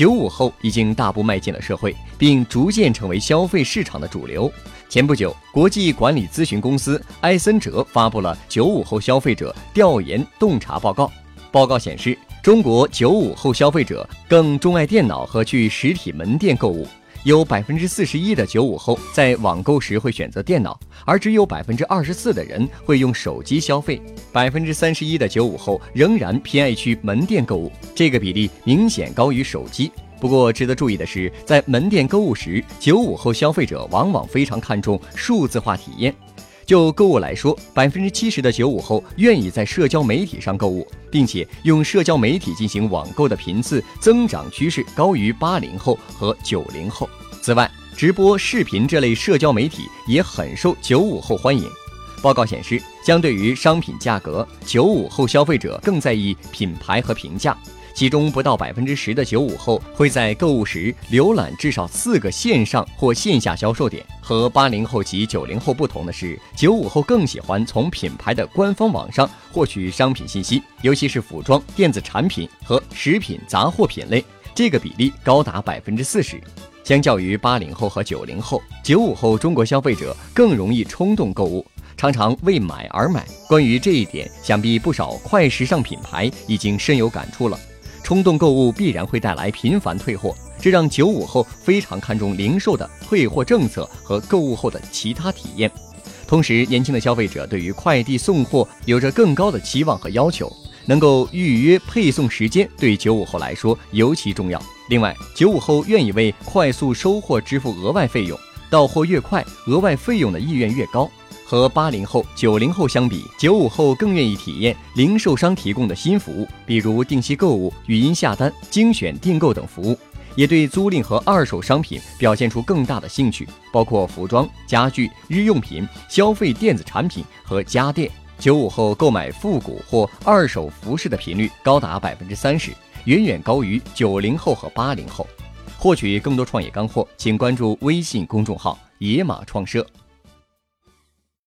九五后已经大步迈进了社会，并逐渐成为消费市场的主流。前不久，国际管理咨询公司埃森哲发布了九五后消费者调研洞察报告。报告显示，中国九五后消费者更钟爱电脑和去实体门店购物。有百分之四十一的九五后在网购时会选择电脑，而只有百分之二十四的人会用手机消费。百分之三十一的九五后仍然偏爱去门店购物，这个比例明显高于手机。不过，值得注意的是，在门店购物时，九五后消费者往往非常看重数字化体验。就购物来说，百分之七十的九五后愿意在社交媒体上购物，并且用社交媒体进行网购的频次增长趋势高于八零后和九零后。此外，直播视频这类社交媒体也很受九五后欢迎。报告显示，相对于商品价格，九五后消费者更在意品牌和评价。其中不到百分之十的九五后会在购物时浏览至少四个线上或线下销售点。和八零后及九零后不同的是，九五后更喜欢从品牌的官方网上获取商品信息，尤其是服装、电子产品和食品杂货品类，这个比例高达百分之四十。相较于八零后和九零后，九五后中国消费者更容易冲动购物，常常为买而买。关于这一点，想必不少快时尚品牌已经深有感触了。冲动购物必然会带来频繁退货，这让九五后非常看重零售的退货政策和购物后的其他体验。同时，年轻的消费者对于快递送货有着更高的期望和要求，能够预约配送时间对九五后来说尤其重要。另外，九五后愿意为快速收货支付额外费用，到货越快，额外费用的意愿越高。和八零后、九零后相比，九五后更愿意体验零售商提供的新服务，比如定期购物、语音下单、精选订购等服务，也对租赁和二手商品表现出更大的兴趣，包括服装、家具、日用品、消费电子产品和家电。九五后购买复古或二手服饰的频率高达百分之三十，远远高于九零后和八零后。获取更多创业干货，请关注微信公众号“野马创社”。